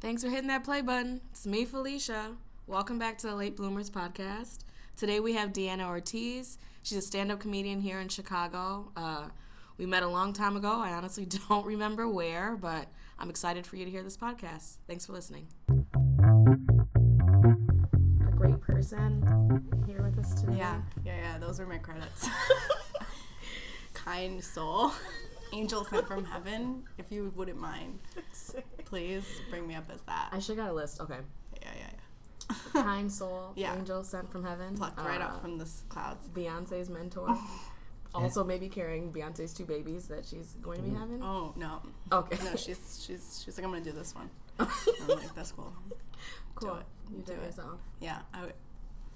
Thanks for hitting that play button. It's me, Felicia. Welcome back to the Late Bloomers podcast. Today we have Deanna Ortiz. She's a stand up comedian here in Chicago. Uh, we met a long time ago. I honestly don't remember where, but I'm excited for you to hear this podcast. Thanks for listening. A great person here with us today. Yeah, yeah, yeah. Those are my credits. kind soul, angel sent from heaven. If you wouldn't mind, please bring me up as that. I should got a list. Okay. Yeah, yeah, yeah. Kind soul, Yeah. angel sent from heaven. Plucked right Uh, out from the clouds. Beyonce's mentor. also, maybe carrying Beyonce's two babies that she's going to be having. Oh no, Okay. no. She's she's she's like I'm gonna do this one. I'm like that's cool. cool. it. You do Do it it. yourself. Yeah, I would.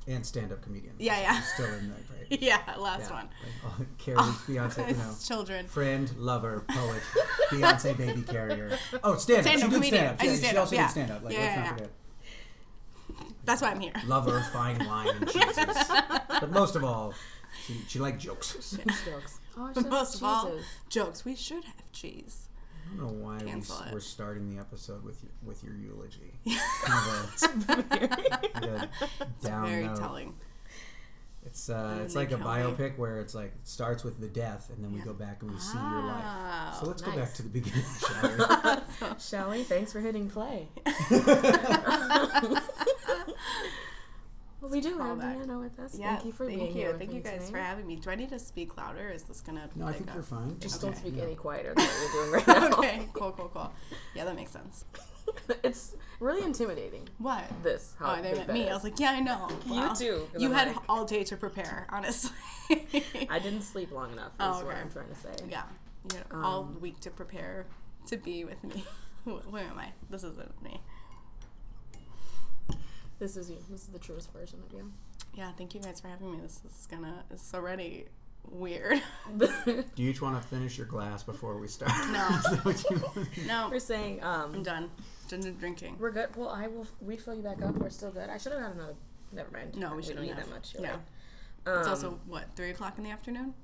And stand-up comedian. Yeah, yeah. He's Still in that, right? Yeah, last Yeah. one. Like, oh, carries Beyonce, you know. Children. Friend, lover, poet, Beyonce baby carrier. Oh, stand-up. Stand-up she did comedian. stand-up. Yeah, she stand-up, also yeah. did stand-up. Like, Yeah, let's yeah, not yeah. forget. That's why I'm here. Lover, fine wine, and cheeses. but most of all, she, she liked jokes. Jokes. Oh, But just most of all, jokes. We should have cheese. I don't know why Cancel we, are starting the episode with your, with your eulogy. kind of a, like a down Very note. telling. It's uh, it's like a kill me. biopic where it's like it starts with the death and then we go back and we see your life. Ah, So let's go back to the beginning, shall we? Shall we? Thanks for hitting play. Well, we do have Callback. Deanna with us. Yes, thank you for thank being you. here. Thank me you guys today. for having me. Do I need to speak louder? Is this gonna? No, I think up? you're fine. Just Okay. don't speak Yeah. any quieter than what you're doing right now. okay, cool, cool, cool. Yeah, that makes sense. it's really intimidating. What? This. How Oh, they big meant that me. I was like, yeah, I know. Wow. You too. 'cause You I'm had like, all day to prepare, honestly. I didn't sleep long enough. Is Oh, what. I'm trying to say. yeah, you had all Um, week to prepare to be with me. Where am I? This isn't me. This is you. This is the truest version of you. Yeah, thank you guys for having me. This is gonna. It's already weird. Do you each want to finish your glass before we start? No. Is that what you want? no, We're saying um, I'm done. Done drinking. we're good. Well, I will refill you back up. We're still good. I should have had another. Never mind. No, we don't shouldn't need have. that much. Yeah. right. It's Um, also what three o'clock in the afternoon.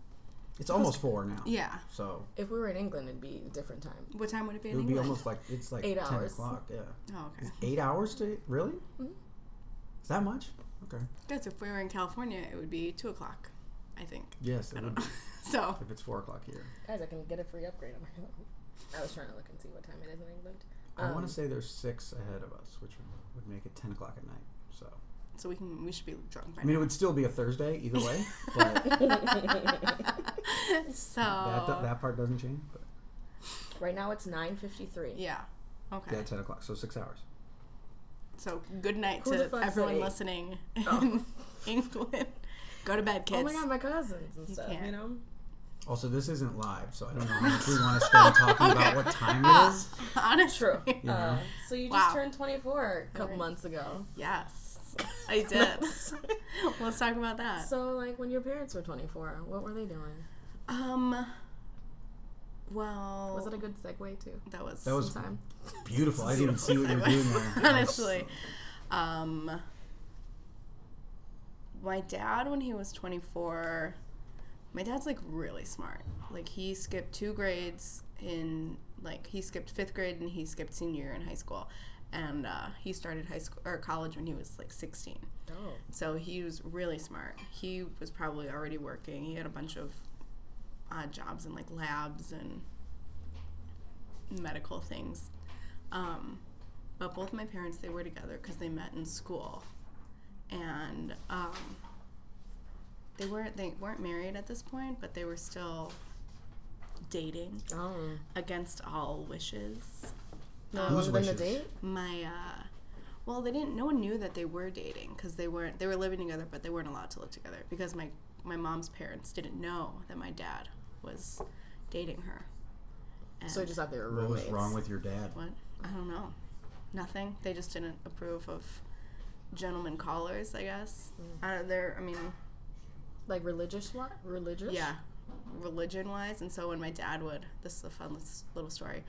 It's almost four now. Yeah. So If we were in England, it'd be a different time. What time would it be it in would be England? almost like it's like Eight ten hours. o'clock. Yeah. Oh, okay. Is eight hours to really? Mhm. Is that much? Okay. Good. So if we were in California, it would be two o'clock. I think. Yes, I it don't would know. be So if it's four o'clock here. Guys, I can get a free upgrade on my phone. I was trying to look and see what time it is in England. I want Um, to say there's six ahead of us, which would, would make it ten o'clock at night. So so we can we should be drunk by I mean, it now. would still be a Thursday either way, but so that that part doesn't change. But Right now it's 9:53. yeah. Okay. yeah, ten o'clock, so six hours. So good night Who to everyone eight? listening in Oh. England. Go to bed, kids. Oh my god, my cousins and stuff. can't. You know. Also, this isn't live, so I don't know how much we want to spend talking Okay. about what time Ah, it is. Honestly. True. You know? Uh, so you just Wow. turned 24 a couple Right. months ago. Yes, I did. Let's talk about that. So like when your parents were 24, what were they doing? Um. Well, Was it a good segue too? that was That was Time. beautiful. I didn't see what you were doing there. honestly. Um, my dad, when he was 24, my dad's like really smart. Like he skipped two grades in like he skipped fifth grade and he skipped senior year in high school, and uh, he started high school or college when he was like 16. Oh. So he was really smart. He was probably already working. He had a bunch of odd jobs in like labs and medical things. Um, but both my parents they were together because they met in school, and um, they weren't they weren't married at this point, but they were still dating Oh. against all wishes. No, Um, was Whose it in the wishes? date? my uh well they didn't no one knew that they were dating because they weren't they were living together but they weren't allowed to live together because my my mom's parents didn't know that my dad was dating her and So you just thought they were What roommates. was wrong with your dad? what i don't know nothing they just didn't approve of gentlemen callers i guess uh, they're i mean like religious what? Religious? yeah religion wise and so when my dad would this is a fun lis- little story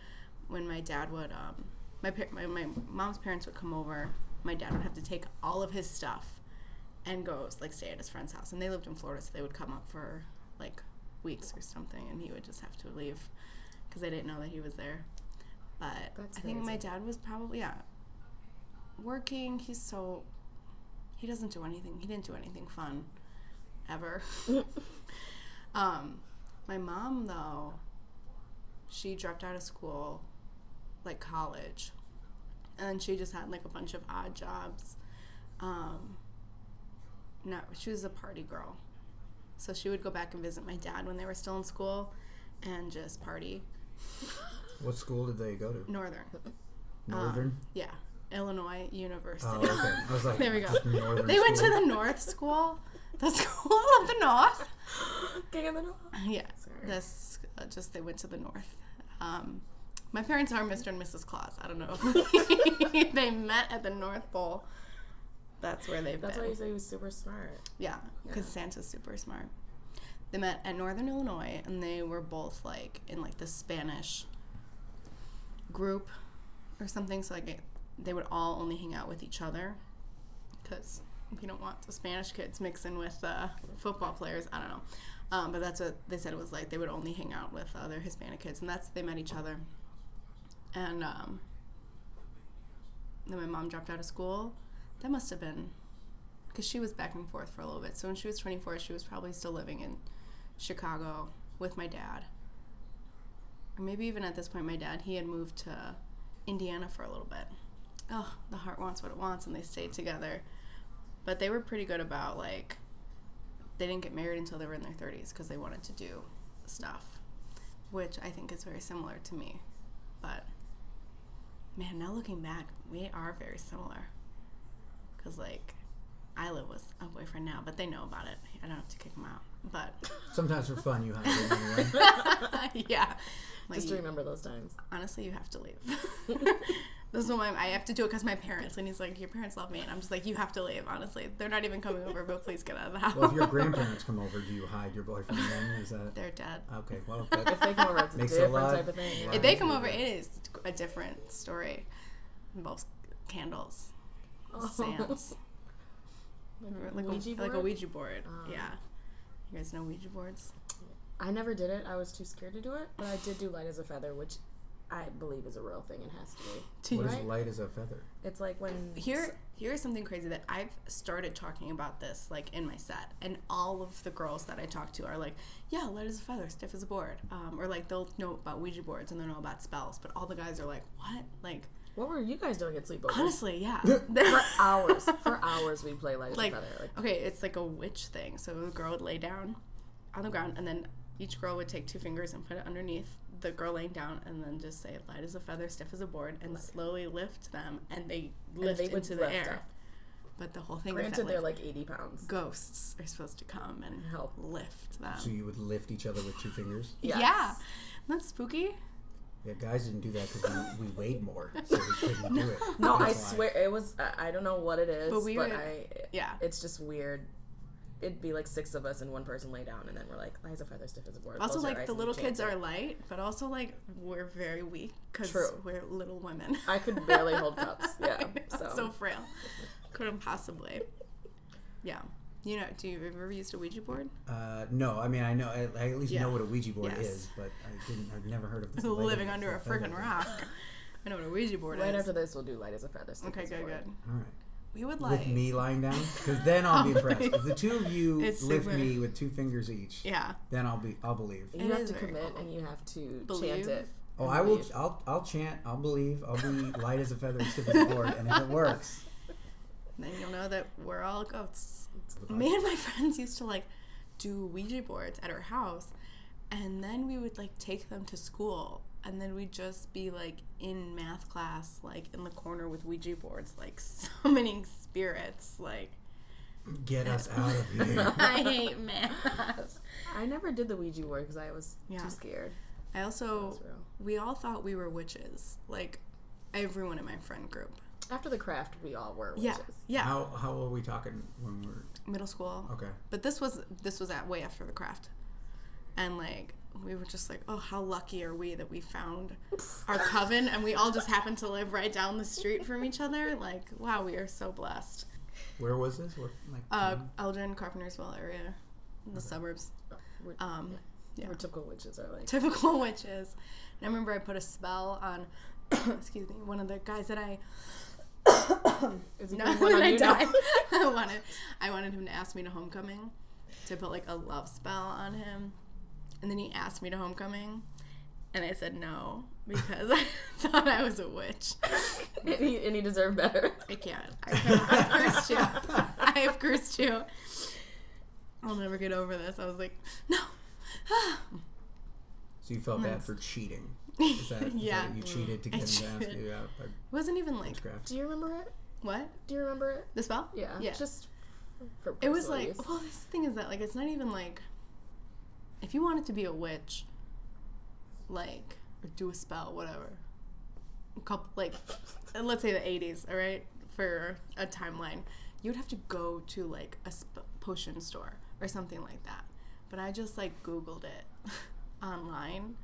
when my dad would um my, par- my my mom's parents would come over my dad would have to take all of his stuff and go like stay at his friend's house and they lived in florida so they would come up for like weeks or something and he would just have to leave because I didn't know that he was there but That's i think my dad was probably yeah working. He's so he doesn't do anything. He didn't do anything fun ever. um, my mom though, she dropped out of school, like college, and she just had like a bunch of odd jobs. Um, no, she was a party girl, so she would go back and visit my dad when they were still in school, and just party. What school did they go to? Northern, Northern. yeah, Illinois University. oh, okay. I was like, There we go. Northern They went to the North School, the School of the North. King of the North. Yeah, Sorry. this uh, just they went to the North. Um, my parents are Mr. and Mrs. Claus. I don't know if they met at the North Pole. That's where they've That's been. why you say he was super smart. Yeah, because Santa's super smart. They met at Northern Illinois, and they were both like in like the Spanish group or something. So like it, they would all only hang out with each other because we don't want the Spanish kids mixing with uh, football players. I don't know, um, but that's what they said it was like. They would only hang out with other Hispanic kids, and that's they met each other. And um, then my mom dropped out of school. That must have been because she was back and forth for a little bit. So when she was 24, she was probably still living in Chicago with my dad. Or maybe even at this point, my dad, he had moved to Indiana for a little bit. Oh, the heart wants what it wants, and they stayed together. But they were pretty good about, like, they didn't get married until they were in their 30s because they wanted to do stuff, which I think is very similar to me. But, man, now looking back, we are very similar. Because, like, I live with a boyfriend now, but they know about it. I don't have to kick them out. But Sometimes for fun, you hide it anyway. yeah, like, Just to remember those times. honestly, you have to leave. this is why I have to do it because my parents. And he's like, "Your parents love me," and I'm just like, "You have to leave." Honestly, they're not even coming over, but please get out of the house. Well, if your grandparents come over, do you hide your boyfriend then? Is that they're dead. okay? Well, If they come over, it's a Makes a lot- type of thing. lot If they come over, then. it is a different story. Involves candles, Oh. sands, like Ouija a, like a? Ouija board. Oh. yeah, you guys know Ouija boards? I never did it. I was too scared to do it. But I did do light as a feather, which I believe is a real thing. It has to be. what is Right? light as a feather? It's like when Here, here's something crazy that I've started talking about this like in my set, and all of the girls that I talk to are like, "Yeah, light as a feather, stiff as a board," um, or like they'll know about Ouija boards and they'll know about spells. But all the guys are like, "What?" Like, What were you guys doing at sleepovers? honestly, yeah. for hours, for hours we play light as like, a feather. Like okay, it's like a witch thing. So the girl would lay down on the ground, and then each girl would take two fingers and put it underneath the girl laying down, and then just say "light as a feather, stiff as a board," and slowly lift them, and they and lift they into the lift air. up. But the whole thing Granted, is that they're like, like 80 pounds. ghosts are supposed to come and Help. lift them. So you would lift each other with two fingers? Yes. Yeah, that's spooky. Yeah, guys didn't do that because we, we weighed more, so we couldn't do it. No, I why. swear it was. I- I don't know what it is, But but, we would- I. Yeah. It's just weird. It'd be like six of us and one person lay down, and then we're like, light as a feather, stiff as a board. Also, Close like the little kids it. are light, but also like we're very weak because we're little women. I could barely hold cups. Yeah. So, so frail. Couldn't possibly. Yeah. You know, do you ever used a Ouija board? Uh, no, I mean I know I, I at least Yeah. know what a Ouija board Yes. is, but I didn't. I've never heard of this. Living light under a freaking rock. I know what a Ouija board right is. after this, we'll do light as a feather. okay, good, board. good. All right. We would like. With me lying down, because then I'll be impressed. If the two of you It's lift super- me with two fingers each, Yeah. then I'll be. I'll believe. You It have to commit cool. and you have to Believe. chant it. Oh, I will. I'll. I'll chant. I'll believe. I'll be light as a feather, stiff as a board, and if it works, Then you'll know that we're all ghosts. The Me and my friends used to like do Ouija boards at our house, and then we would like take them to school, and then we'd just be like in math class, like in the corner with Ouija boards, like summoning spirits. Like, get us out of here. I hate math. I never did the Ouija board because I was Yeah. too scared. I also, we all thought we were witches. Like, everyone in my friend group. After the craft, we all were witches. yeah. yeah. How how are we talking when we're Middle school. okay? But this was this was at way after the craft, and like we were just like, oh, how lucky are we that we found our coven, and we all just happened to live right down the street from each other. Like, wow, we are so blessed. Where was this? What like? Uh, town? Elgin, Carpentersville area, in the suburbs. We're, Um, yeah. we're typical witches are like. typical witches. And I remember I put a spell on, excuse me, one of the guys that I Is he no, putting one then on I you? died. I wanted, I wanted him to ask me to homecoming, to put like a love spell on him, and then he asked me to homecoming, and I said no because I thought I was a witch. and, he, and he deserved better. I can't. I can't. I cursed you. I have cursed you. I'll never get over this. I was like, no. So you felt bad for cheating. Is that, is Yeah. that you cheated to I get him to ask you out It wasn't even like witchcraft? Do you remember it? what Do you remember it? the spell. Yeah. Yeah. Just for It was like, use. well, this thing is that like it's not even like if you wanted to be a witch, like or do a spell, whatever. A couple like, uh, let's say the '80s, all right, for a timeline, you would have to go to like a sp- potion store or something like that. But I just like Googled it online.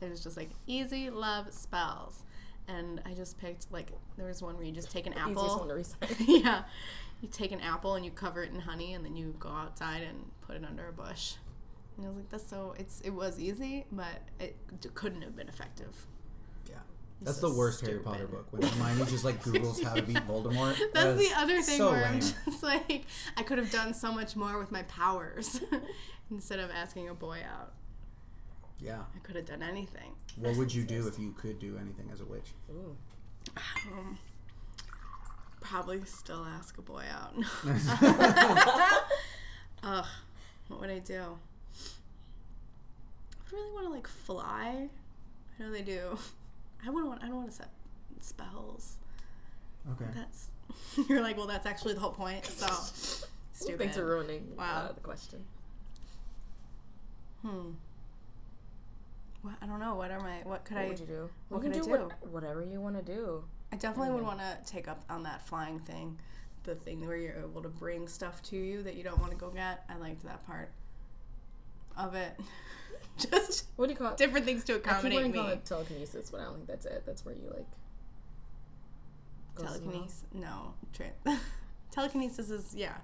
It was just like easy love spells, and I just picked like there was one where you just take an Easiest apple one to recite. yeah. You take an apple and you cover it in honey, and then you go outside and put it under a bush. And I was like, "That's so." It's it was easy, but it couldn't have been effective. Yeah. That's so the worst Harry. Potter book. When Hermione just like Googles how to beat Voldemort. That's the other thing so where I'm just like, I could have done so much more with my powers instead of asking a boy out. Yeah. I could have done anything. What would you do if you could do anything as a witch? Ooh. Um, probably still ask a boy out. Ugh, what would I do? I really want to like fly. I know they do. I wouldn't want. I don't want to set spells. Okay. That's you're like, well, that's actually the whole point. So stupid. Thanks for ruining Wow. uh, the question. Hmm. What I don't know. What are my? What could What I? would you do? what You could I do? what- whatever you want to do. I definitely would want to take up on that flying thing, the thing where you're able to bring stuff to you that you don't want to go get. I liked that part of it. Just What do you call it? different things to I keep accommodate me. call it telekinesis, but I don't think that's it. That's where you like. go somewhere else. Telekinesis? No. Tra- Telekinesis is yeah.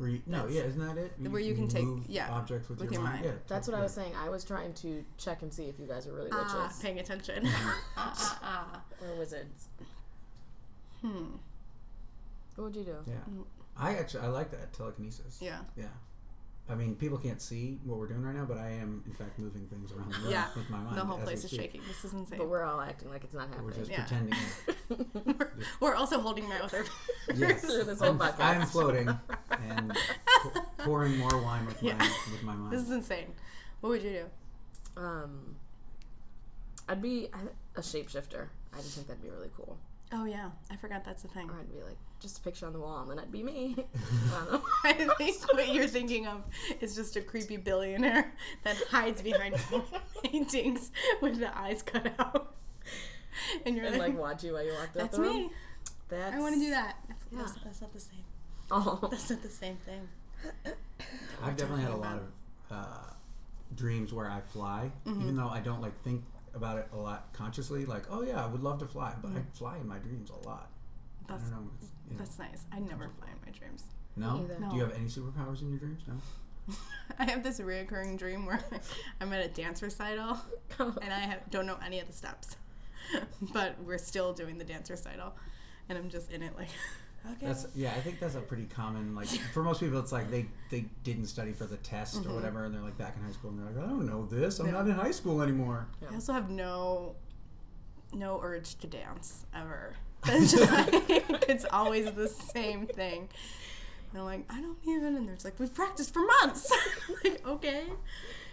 Where you, no, yeah, isn't that it? where you can take- move yeah, objects with, with your, your mind. mind. Yeah, That's what I was saying. I was trying to check and see if you guys are really witches Ah, paying attention. ah, ah, ah. or wizards. Hmm. What would you do? Yeah, I actually I like that telekinesis. Yeah. Yeah. I mean, people can't see what we're doing right now, but I am, in fact, moving things around the room Yeah. with my mind. The whole place is shaking. This is insane. But we're all acting like it's not happening. We're happening. just Yeah. pretending. we're, we're also holding my other. yes, Through this whole I'm, podcast. I am floating and pou- pouring more wine with Yeah. my with my mind. This is insane. What would you do? Um, I'd be a shapeshifter. I just think that'd be really cool. Oh yeah, I forgot that's the thing. Or I'd be like just a picture on the wall, and then I'd be me. I don't know. I think what you're thinking of is just a creepy billionaire that hides behind paintings with the eyes cut out. And you're and like, like watch you while you walk out that's the room. me. That's I want to do that. Yeah. That's, that's not the same. Oh, That's not the same thing. I've definitely had a talking lot of uh, dreams where I fly, Mm-hmm. even though I don't like think about it a lot consciously. Like, oh yeah, I would love to fly, but Mm-hmm. I fly in my dreams a lot. I That's don't know. it's- you know. that's nice. I never fly in my dreams. No? Either. Do you have any superpowers in your dreams? No. I have this reoccurring dream where I'm at a dance recital and I have, don't know any of the steps, but we're still doing the dance recital, and I'm just in it like, okay. That's yeah. I think that's a pretty common like for most people. It's like they they didn't study for the test or whatever, and they're like back in high school and they're like, I don't know this. I'm Mm-hmm. Yeah. not in high school anymore. I also have no no urge to dance ever. It's just like it's always the same thing. And I'm like, I don't even and there's like, we've practiced for months. like, okay.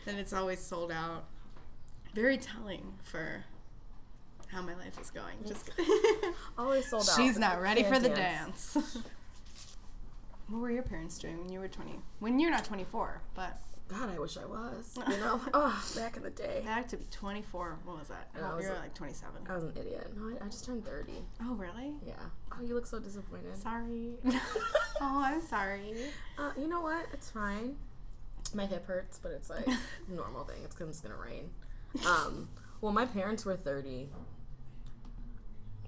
And it's always sold out. Very telling for how my life is going. Just always sold out. She's not ready for the dance. dance. what were your parents doing when you were 20? When you're not 24, but God, I wish I was. You know, oh, back in the day, back to be 24. What was that? I Oh, was you're a- like 27. I was an idiot. No, I, I just turned thirty. Oh, really? Yeah. Oh, you look so disappointed. Sorry. oh, I'm sorry. Uh, you know what? It's fine. My hip hurts, but it's like normal thing. It's because it's gonna rain. Um, well, my parents were thirty.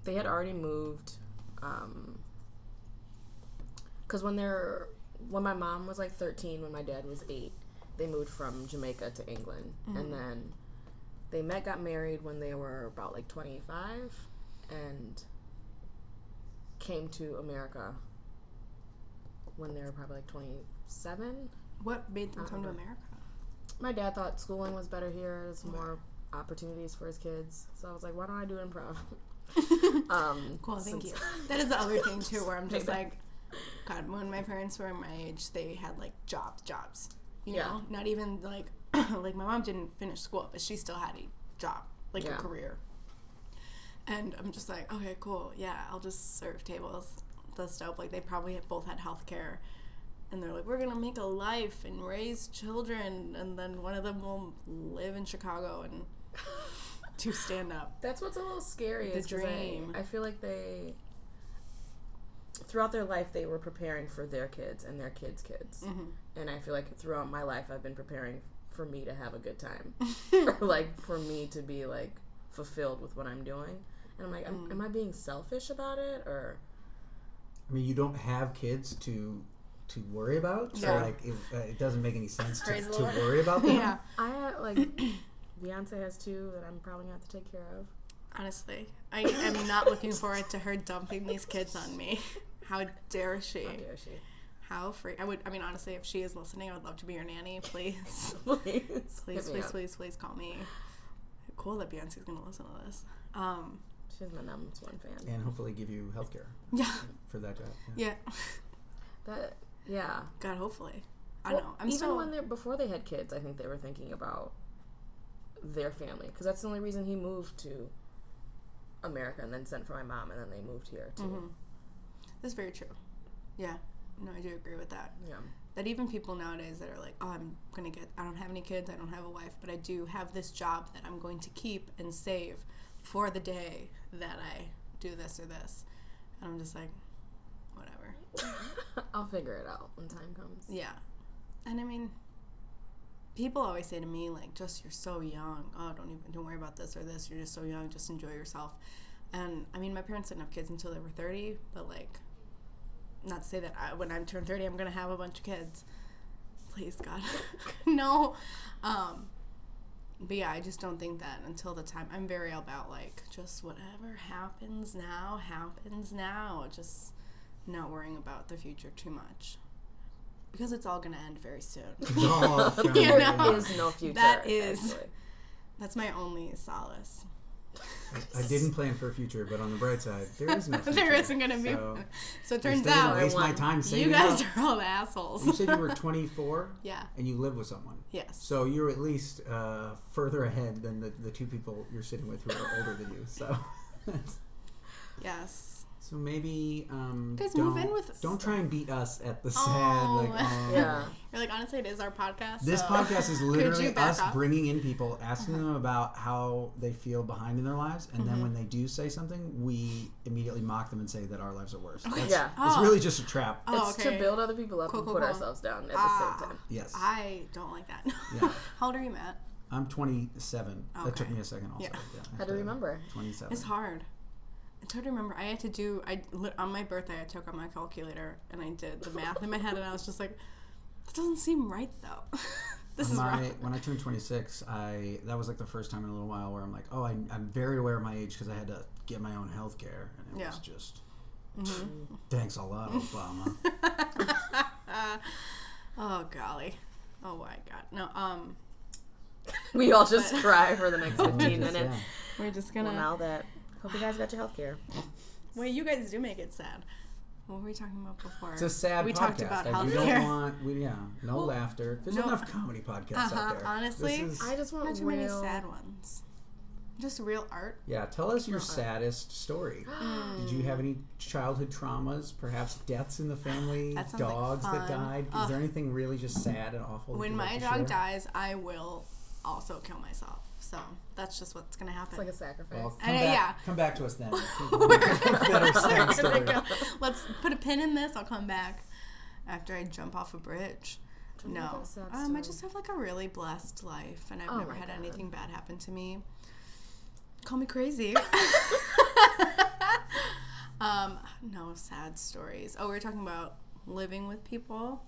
They had already moved. Um, because when they're when my mom was like thirteen, when my dad was eight, they moved from Jamaica to England, and then they met, got married when they were about like twenty five, and came to America when they were probably like 27. What made them come to. America? My dad thought schooling was better here. There's more opportunities for his kids. So I was like, why don't I do improv? um, Cool, thank you. That is the other thing too, where I'm just like, God, when my parents were my age, they had like jobs, jobs. You Yeah. know, not even like, like my mom didn't finish school, but she still had a job, like Yeah. a career. And I'm just like, okay, cool, yeah, I'll just serve tables. That's dope. Like they probably had- both had health care. And they're like, we're gonna make a life and raise children, and then one of them will live in Chicago and do stand up. That's what's a little scary. The is 'cause I- dream. I, feel like they, throughout their life, they were preparing for their kids and their kids' kids. Mm-hmm. And I feel like throughout my life, I've been preparing for me to have a good time, like for me to be like fulfilled with what I'm doing. And I'm like, am, Mm. am I being selfish about it, or I mean, you don't have kids to to worry about, so Yeah. like it, uh, it doesn't make any sense to, to worry about them. yeah. I uh, like Beyonce has two that I'm probably gonna have to take care of. Honestly, I am not looking forward to her dumping these kids on me. How dare she? How dare she? How free? I would. I mean, honestly, if she is listening, I would love to be your nanny. Please, please, please, hit me please, please, please call me. Cool that Beyonce's gonna listen to this. Um, She's my number one fan. And hopefully give you health care yeah, for that job. Yeah. yeah. That yeah. God, hopefully. I Well, know. I'm even still. when they before they had kids, I think they were thinking about their family because that's the only reason he moved to America and then sent for my mom and then they moved here too. Mhm. That's very true. Yeah. No, I do agree with that. Yeah. that even people nowadays that are like, oh, I'm gonna get, I don't have any kids, I don't have a wife, but I do have this job that I'm going to keep and save for the day that I do this or this. And I'm just like, whatever. I'll figure it out when time comes. Yeah. And I mean, people always say to me, like, just you're so young. Oh, don't even, don't worry about this or this. You're just so young. Just enjoy yourself. And I mean, my parents didn't have kids until they were 30, but like, not to say that I, when I'm turned 30, I'm to have a bunch of kids. Please, God. no. Um, but yeah, I just don't think that until the time. I'm very about like, just whatever happens now, happens now. Just not worrying about the future too much. Because it's all going to end very soon. It's You know? There is no future. That is- actually. That's my only solace. I didn't plan for a future, but on the bright side, there is no future. there isn't going to be So, one. So it I turns still didn't out waste my time saving you guys up. are all assholes. You said you were 24 yeah. and you live with someone. Yes. So you're at least uh, further ahead than the, the two people you're sitting with who are older than you. So, Yes. So maybe um, Guys, don't, move in with- us. Don't try and beat us at the sad. Oh. Like, oh. Yeah. You're like, honestly, it is our podcast. This so- podcast is literally us off? bringing in people, asking them about how they feel behind in their lives, and Mm-hmm. then when they do say something, we immediately mock them and say that our lives are worse. That's, Yeah. It's Oh. really just a trap. Oh, It's okay. to build other people up Cool, and cool, put cool. ourselves down at Ah. the same time. Yes. I don't like that. Yeah. How old are you, Matt? I'm 27. That took me a second also. Yeah. I How to remember? 27. It's hard. It's hard to remember. I had to do. I on my birthday. I took out my calculator and I did the math in my head, and I was just like, "That doesn't seem right, though. this is wrong." when I turned 26, I that was like the first time in a little while where I'm like, oh, I, I'm very aware of my age because I had to get my own health care, and it Yeah. was just Mm-hmm. thanks a lot, Obama. oh golly. Oh my god. No. Um. We all just cry for the next 15 Just, minutes. yeah. We're just gonna. now that hope you guys got your health care. Wait, you guys do make it sad. What were we talking about before? It's a sad we podcast. talked about Like, we don't want, we, yeah, no Well, laughter. There's no- enough comedy podcasts Uh-huh, out there. honestly, This is- I just want Not too real. many sad ones. Just real art. yeah, tell us your Uh-uh. saddest story. Did you have any childhood traumas? Perhaps deaths in the family? That sounds like dogs that fun. died? Is Ugh. there anything really just sad and awful? that When you'd like my dog share? dies, I will also kill myself. So that's just what's gonna happen. It's like a sacrifice. Well, come know, back, yeah. come back to us then. We're gonna story. Let's put a pin in this. I'll come back after I jump off a bridge. Tell me No, about a sad um, I just have like a really blessed life, and I've Oh never had God. anything bad happen to me. Call me crazy. um, no sad stories. Oh, we are talking about living with people.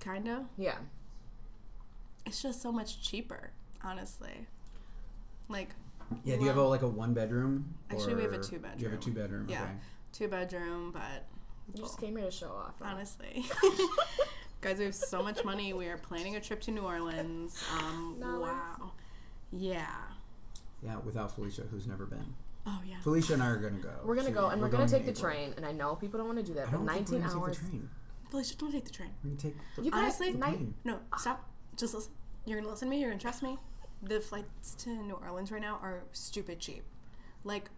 Kinda. Yeah. It's just so much cheaper, honestly. Like Yeah, do you have a, like a one bedroom? Actually, we have a or- two You have a two bedroom. Yeah. Okay. two bedroom, but You just came here to show off. huh? honestly. Guys, we have so much money. We are planning a trip to New Orleans. Um, New Orleans? wow. Yeah. Yeah, without Felicia, who's never been. Oh yeah. Felicia and I are gonna go. We're gonna She- go and we're, gonna going take in the April. train. And I know people don't want to do that, I but don't think 19 we're hours. Take the train. Felicia, don't take the train. We're gonna take. The, You guys, Honestly, night- plane. No, stop. Just listen. You're gonna listen to me. You're gonna trust me. The flights to New Orleans right now are stupid cheap. Like,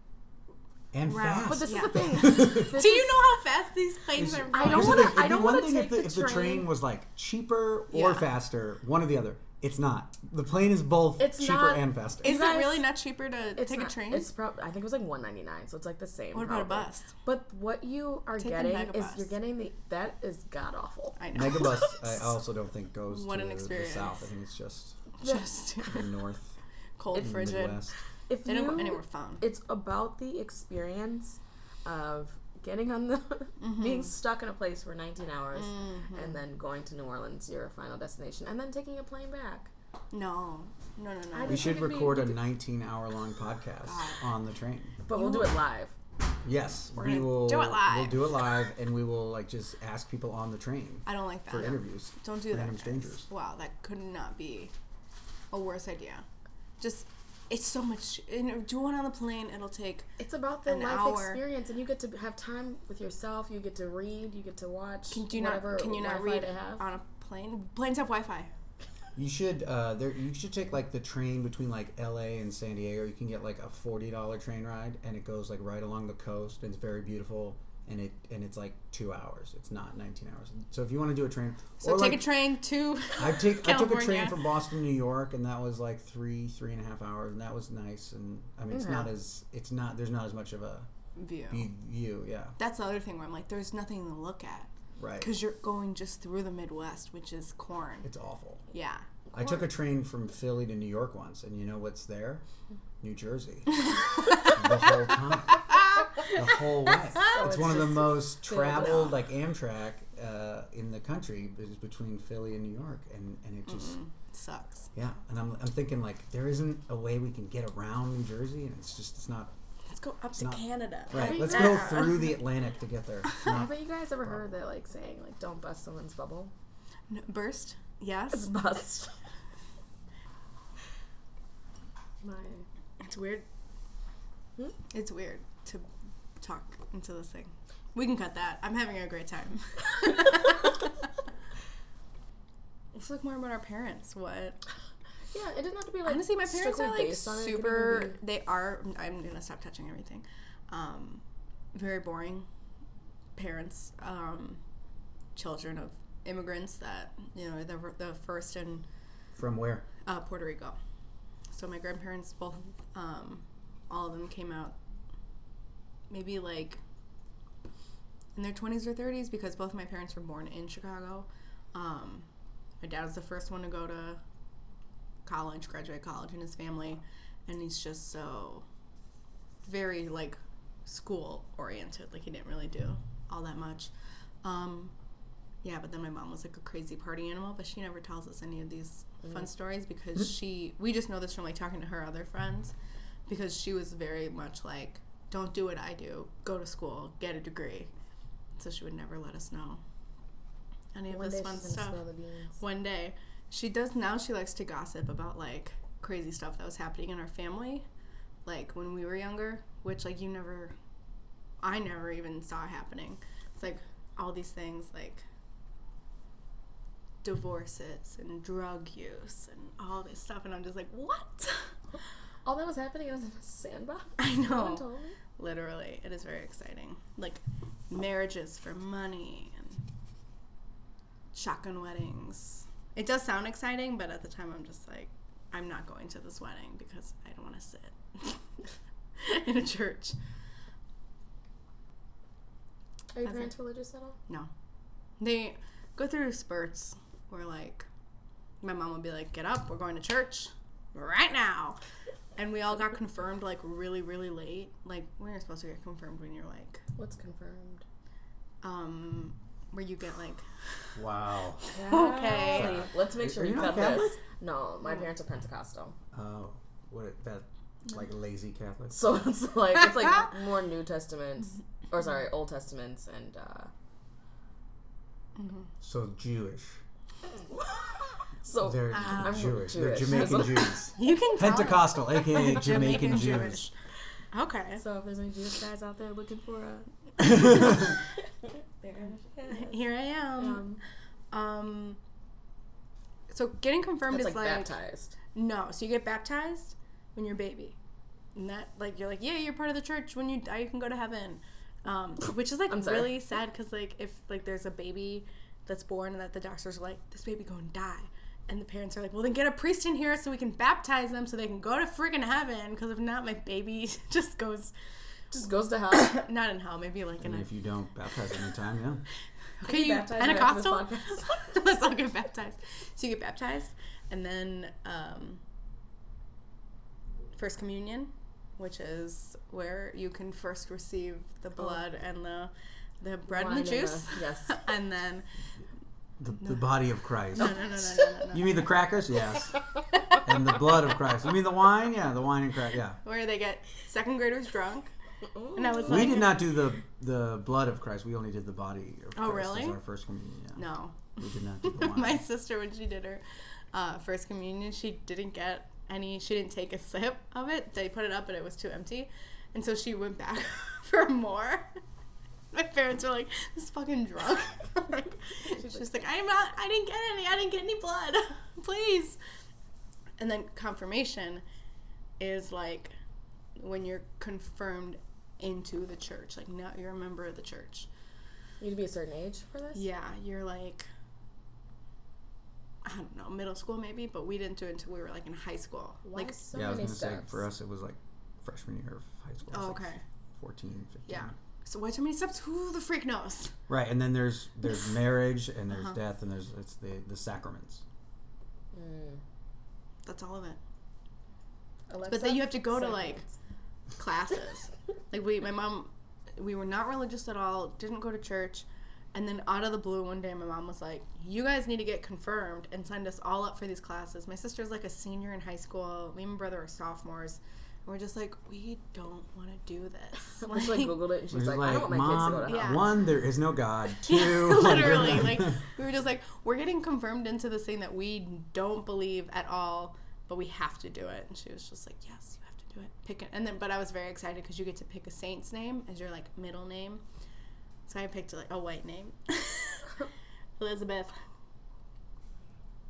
and Right. fast. But this Yeah. is the thing. Do you know how fast these planes Is- are? I don't wanna- thing, I it'd don't one wanna thing if take the, the if the train train. was like cheaper or Yeah. faster, one or the other. It's not. The plane is both It's cheaper not- and faster. Is You guys- it really not cheaper to It's take not- a train? It's probably I think it was like 199, so it's like the same. what about a probably. bus? But what you are Take the getting is megabus. you're getting the that is god awful. I know. Megabus, I also don't think goes What to an the experience. south. I think it's just Just the north, cold, It's- frigid. Midwest. If They don't go you- anywhere fun. it's about the experience of getting on the being stuck in a place for 19 hours Mm-hmm. and then going to New Orleans, your final destination, and then taking a plane back. No, no, no, no. I We should think it'd be- record a 19 hour long podcast God. on the train. But we'll do it live. Yes, We're we will do it live. We'll do it live, and we will like just ask people on the train I don't like that. for interviews. Don't do that. Random guys. strangers. Wow, that could not be a worse idea. Just, it's so much. And do one on the plane. It'll take. It's about the An life hour. experience, and you get to have time with yourself. You get to read. You get to watch. Can you whatever not? Can you not Wi-Fi read have. on a plane? Planes have Wi-Fi. You should uh, there. You should take like the train between like L.A. and San Diego. You can get like a forty dollar train ride, and it goes like right along the coast, and it's very beautiful. And it and it's like two hours. It's not nineteen hours. So if you want to do a train, So take like, a train to. I take I took a train from Boston to New York, and that was like three three and a half hours, and that was nice. And I mean, it's not mm-hmm. as it's not there's not as much of a view. view. view yeah, That's the other thing where I'm like, there's nothing to look at right. because you're going just through the Midwest, which is corn. It's awful. Yeah. I took a train from Philly to New York once, and you know what's there? New Jersey. the whole time. The whole way. it's, it's one of the most traveled, like Amtrak, uh, in the country is between Philly and New York, and, and it just Sucks. yeah. And I'm, I'm thinking like there isn't a way we can get around New Jersey, and it's just it's not Let's go up to not- Canada. right. Let's go through the Atlantic to get there. Haven't you guys ever heard that like saying like don't bust someone's bubble? No, burst. Yes. Bust. My It's weird. Hmm? It's weird to talk into this thing. We can cut that. I'm having a great time. Let's look more about our parents. What? yeah, it doesn't have to be like Honestly, my parents are like based on it. It could even super. They are. I'm gonna stop touching everything. Um, very boring parents. Um, children of immigrants that you know the the first and From where? uh, Puerto Rico. So my grandparents both, um, all of them came out maybe like in their 20s or 30s because both my parents were born in Chicago. Um, my dad was the first one to go to college, graduate college in his family, and he's just so very like school oriented. Like he didn't really do all that much. Um, yeah, but then my mom was like a crazy party animal, but she never tells us any of these fun stories because she we just know this from like talking to her other friends because she was very much like don't do what I do, go to school, get a degree. So she would never let us know any of One this day fun she's gonna stuff. spill the beans. One day. She does now she likes to gossip about like crazy stuff that was happening in our family like when we were younger, which like you never I never even saw happening. It's like all these things like divorces and drug use and all this stuff and I'm just like, "What?" All that was happening was in a sandbox. I No one know. told me. Literally, it is very exciting. Like marriages for money and shotgun weddings. It does sound exciting, but at the time I'm just like, I'm not going to this wedding because I don't want to sit in a church. Are your parents religious at all? No. They go through spurts where like my mom would be like, "Get up, we're going to church right now." And we all got confirmed like really really late. Like we were supposed to get confirmed when you're like What's confirmed? um where you get like Wow. Okay. Wait, let's make sure Are you cut not Catholic? this. No, my parents are Pentecostal. Oh, what that like lazy Catholics? So it's like it's like more New testaments or sorry, Old Testaments and uh, So Jewish. so They're I'm Jewish. Jewish. They're Jamaican Jews. You can tell. Pentecostal, aka Jamaican, Jamaican Jews. Jewish. Okay. So if there's any Jewish guys out there looking for a, there Here I am. Um, Um. So getting confirmed that's is like, like, baptized. no. So you get baptized when you're a baby, and that like you're like yeah you're part of the church. When you die, you can go to heaven. Um, which is like really sad because like if like there's a baby that's born and that the doctors are like this baby going to die. And the parents are like, well, then get a priest in here so we can baptize them so they can go to freaking heaven. Because if not, my baby just goes Just goes to hell. not in hell, maybe like in And a if you don't baptize at any time, yeah. Okay, you baptized right after this Pentecostal? Let's all get baptized. So you get baptized, and then um, First Communion, which is where you can first receive the blood and the the bread Wine and the and the- juice. yes. and then The, the body of Christ. no, no, no, no, no, no, no. You mean the crackers? Yes. and the blood of Christ. You mean the wine? Yeah, the wine and crack. Yeah. where they get second graders drunk. And I was We like, did not do the the blood of Christ. We only did the body of Oh, Christ really? as our first communion. Yeah. no. We did not do the wine. My sister, when she did her uh, first communion, she didn't get any. She didn't take a sip of it. They put it up, but it was too empty, and so she went back for more. My parents were like, "This fucking drunk." like, she's just like, "I'm not. I didn't get any. I didn't get any blood. Please." And then confirmation is like when you're confirmed into the church. Like now you're a member of the church. You need to be a certain age for this. Yeah, you're like I don't know, middle school maybe, but we didn't do it until we were like in high school. Why Like so yeah, I was gonna say for us it was like freshman year of high school. It was oh, like okay. 14, 15. Yeah. So why too many steps? Who the freak knows? Right, and then there's there's marriage and there's Uh-huh. death and there's it's the the sacraments. Mm. That's all of it. Alexa, But then you have to go to like classes. like we my mom we were not religious at all, didn't go to church. And then out of the blue one day my mom was like, You guys need to get confirmed and send us all up for these classes. My sister's like a senior in high school, me and my brother are sophomores. And we're just like, We don't wanna do this. She like googled it and she's We're like, I don't want my kids to go to hell. Yeah. one, there is no God. Two, Yeah, literally. like we were just like, we're getting confirmed into this thing that we don't believe at all, but we have to do it. And she was just like, yes, you have to do it. Pick it. And then, but I was very excited because you get to pick a saint's name as your like middle name. So I picked like a white name, Elizabeth.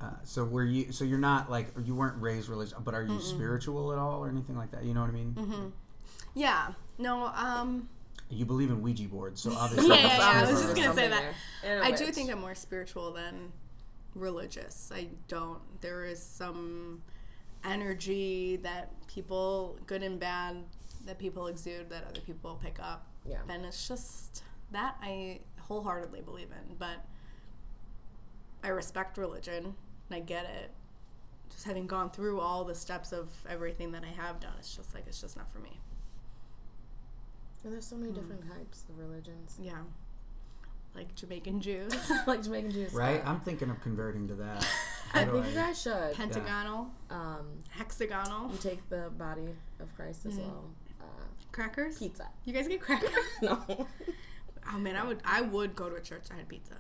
Uh, so were you? So you're not like you weren't raised religious, but are you spiritual at all or anything like that? You know what I mean? Mm-hmm. Yeah. No. Um. You believe in Ouija boards, so obviously. Yeah, yeah, yeah, I was just gonna say that. there. And a I do think I'm more spiritual than religious. I don't. There is some energy that people, good and bad, that people exude that other people pick up. Yeah. And it's just that I wholeheartedly believe in. But I respect religion and I get it. Just having gone through all the steps of everything that I have done, it's just like, it's just not for me. And there's so Hmm. many different types of religions. Yeah. Like Jamaican Jews, like Jamaican Jews. Right? I'm thinking of converting to that. I How do think you guys should. pentagonal, Um, hexagonal, you take the body of Christ as Mhm. well. Uh, crackers. pizza. You guys get crackers? no. Oh man, I would I would go to a church that had pizza.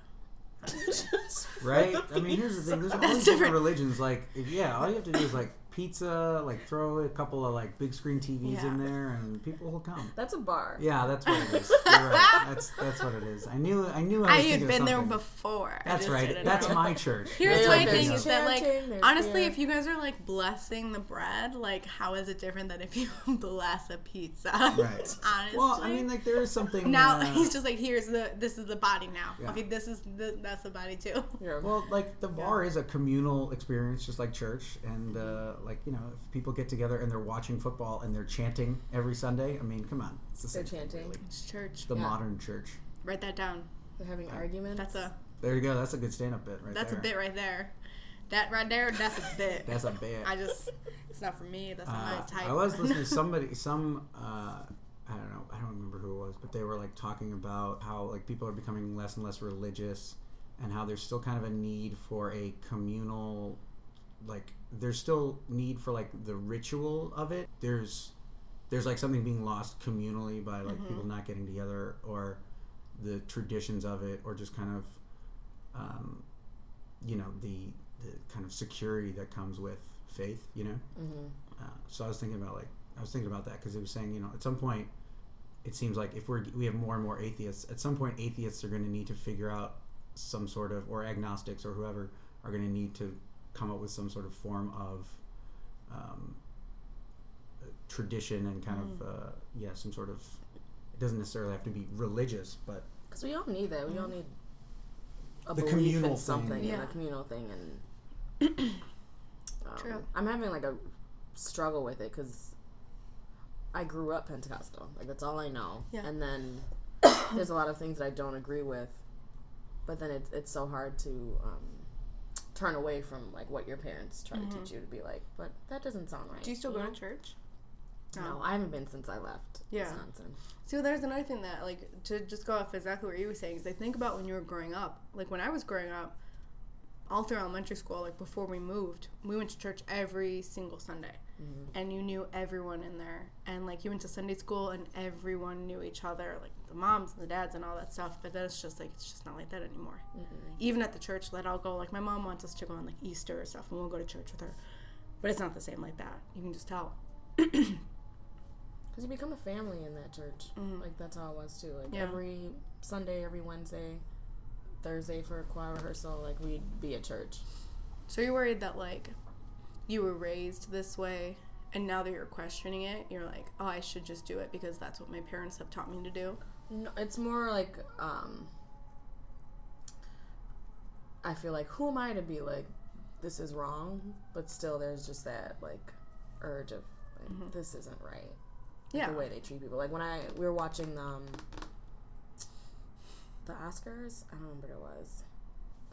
Right? I mean, here's the thing. There's all these different different. religions. Like, if, yeah, all you have to do is like pizza, like throw a couple of like big screen TVs Yeah. in there, and people will come. That's a bar. Yeah, that's what it is. You're right. That's that's what it is. I knew I knew I I was had been there before. That's right. That's know. my church. Here's Yeah, my like, thing is that like honestly, beer. if you guys are like blessing the bread, like how is it different than if you bless a pizza? Right. Honestly. Well, I mean, like there is something. now uh, he's just like, here's the this is the body now. Yeah. Okay, this is the that's the body too. You're- Well, like the bar is a communal experience, just like church, and uh, like you know, if people get together and they're watching football and they're chanting every Sunday, I mean, come on, it's the They're same thing, chanting. really. It's church. The Yeah. modern church. Write that down. They're having arguments. That's a There you go. That's a good stand-up bit right that's there. That's a bit right there. That right there, that's a bit. That's a bit. I just it's not for me. That's not Uh, my type. I was listening to somebody, some, uh, I don't know, I don't remember who it was, but they were like talking about how like people are becoming less and less religious, and how there's still kind of a need for a communal, like there's still need for like the ritual of it. There's there's like something being lost communally by like people not getting together or the traditions of it or just kind of um, you know the the kind of security that comes with faith you know Mm-hmm. uh, so I was thinking about like I was thinking about that because it was saying you know at some point it seems like if we're we have more and more atheists at some point atheists are going to need to figure out some sort of or agnostics or whoever are going to need to come up with some sort of form of um, uh, tradition and kind of uh, yeah some sort of it doesn't necessarily have to be religious but Because we all need that. We all need a The belief communal in thing. something, and Yeah. a communal thing. And um, True. I'm having like a struggle with it because I grew up Pentecostal. Like that's all I know. Yeah. And then there's a lot of things that I don't agree with, but then it's it's so hard to um, turn away from like what your parents try to teach you to be like. But that doesn't sound right. Mm-hmm. Do you still go to church? No, I haven't been since I left Yeah. Wisconsin. So there's another thing that like to just go off exactly what you were saying is I think about when you were growing up. Like when I was growing up, all through elementary school, like before we moved, we went to church every single Sunday. And you knew everyone in there. And like you went to Sunday school and everyone knew each other, like the moms and the dads and all that stuff. But then it's just like it's just not like that anymore. Even at the church that I'll go, like my mom wants us to go on like Easter or stuff and we'll go to church with her. But it's not the same like that. You can just tell. Because you become a family in that church. Like that's how it was too. Like Mm-hmm. Yeah. every Sunday, every Wednesday, Thursday for a choir rehearsal, like we'd be at church. So you're worried that like you were raised this way and now that you're questioning it, you're like, "Oh, I should just do it because that's what my parents have taught me to do." No, it's more like um I feel like who am I to be like this is wrong, but still there's just that like urge of like, this isn't right. Like, Mm-hmm. Yeah. the way they treat people. Like when I we were watching um the Oscars, I don't remember what it was.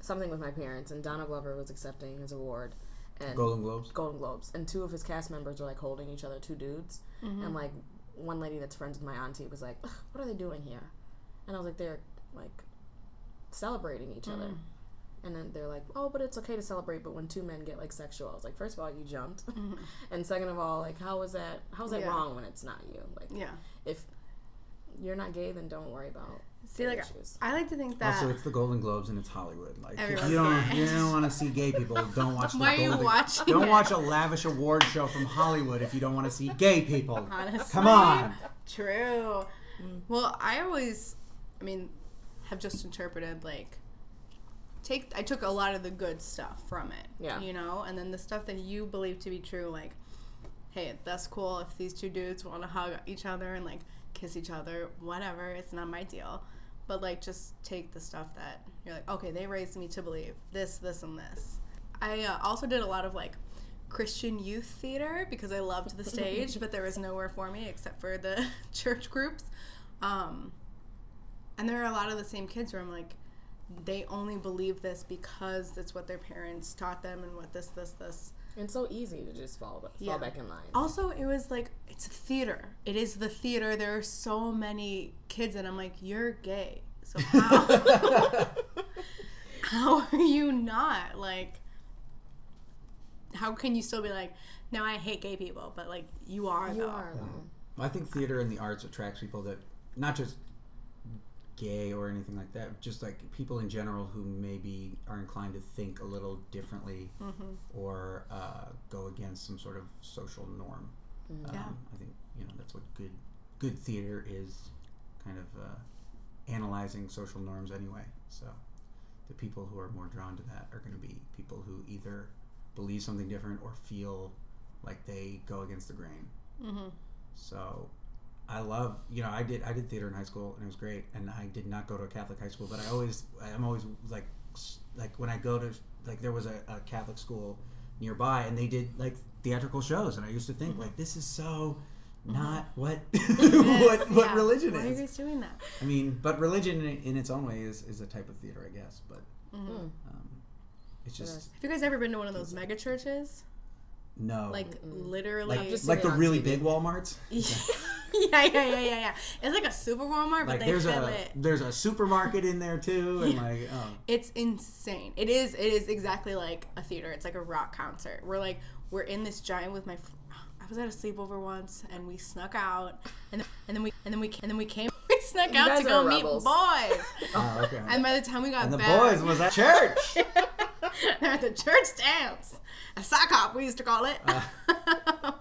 Something with my parents and Donald Glover was accepting his award and golden globes Golden Globes, and two of his cast members were like holding each other, two dudes, and like one lady that's friends with my auntie was like, "What are they doing here?" And I was like, "They're like celebrating each other." Mm. And then they're like, "Oh, but it's okay to celebrate." But when two men get like sexual, I was like, first of all, you jumped, mm-hmm. and second of all, like, how is that? How is that Yeah. wrong when it's not you? Like, Yeah. if you're not gay, then don't worry about See, like issues. I like to think that also it's the golden globes and it's hollywood like if Everyone's you don't gay. you don't want to see gay people don't watch the Why are you golden watching don't it? watch a lavish award show from hollywood if you don't want to see gay people honestly, come on True. Well, I always, I mean, have just interpreted like take. I took a lot of the good stuff from it. Yeah. You know, and then the stuff that you believe to be true, like, hey, that's cool if these two dudes want to hug each other and like kiss each other, whatever. It's not my deal. But like, just take the stuff that you're like, okay, they raised me to believe this, this, and this. I uh, also did a lot of like Christian youth theater because I loved the stage, but there was nowhere for me except for the church groups. Um, and there are a lot of the same kids where I'm like, they only believe this because it's what their parents taught them and what this, this, this. And it's so easy to just fall, fall Yeah. back in line. Also, it was like, it's a theater. It is the theater. There are so many kids, and I'm like, you're gay. So how, how are you not? Like, how can you still be like, no, I hate gay people, but like, you are, you though. are though. I think theater and the arts attracts people that not just gay or anything like that, just like people in general who maybe are inclined to think a little differently or uh, go against some sort of social norm. Um, Yeah. I think you know that's what good good theater is, kind of uh, analyzing social norms anyway. So the people who are more drawn to that are going to be people who either believe something different or feel like they go against the grain. Mm-hmm. So I love, you know, I did I did theater in high school and it was great. And I did not go to a Catholic high school, but I always I'm always like like when I go to like there was a, a Catholic school nearby and they did like theatrical shows and I used to think like this is so not what what what Yeah. religion Why are you is. guys doing that? I mean, but religion in, in its own way is, is a type of theater, I guess. But Mm-hmm. Mm. um, it's just Have you guys ever been to one of those mega churches? No Like literally, like, just like the really TV. big WalMarts. yeah, yeah, yeah, yeah, yeah. It's like a super Walmart, but Like they there's fill a it. there's a supermarket in there too, and like oh. It's insane. It is. It is exactly like a theater. It's like a rock concert. We're like we're in this giant with my. fr- was at a sleepover once, and we snuck out, and then, and then we and then we and then we came. We snuck You out to go are meet boys. Oh, okay. And by the time we got And the back, boys was at church. they're at the church dance, a sock hop we used to call it. Uh.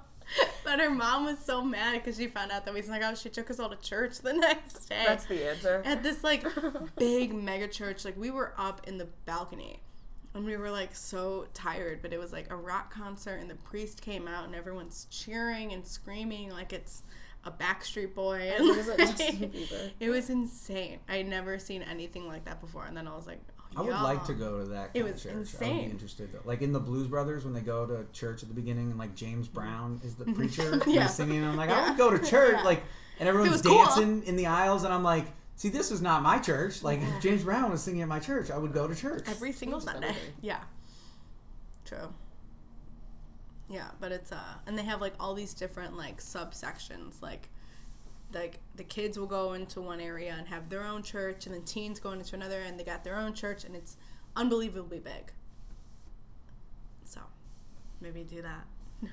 but her mom was so mad because she found out that we snuck out. She took us all to church the next day. That's the answer. at this like big mega church. Like we were up in the balcony. And we were like so tired, but it was like a rock concert, and the priest came out, and everyone's cheering and screaming like it's a Backstreet Boy. And It was like Justin Bieber. it was insane. I had never seen anything like that before, and then I was like, oh, I would yeah. like to go to that. It was of church. I would insane. be interested. Though. Like in the Blues Brothers, when they go to church at the beginning, and like James Brown is the preacher, and Yeah. he's singing. I'm like, I would go to church, Yeah. like, and everyone's was cool. dancing in the aisles, and I'm like, see, this is not my church. Like, if James Brown was singing at my church, I would go to church. every single Changes Sunday. Yeah. True. Yeah, but it's uh and they have like all these different like subsections like like the kids will go into one area and have their own church and then teens go into another and they got their own church and it's unbelievably big. So, maybe do that.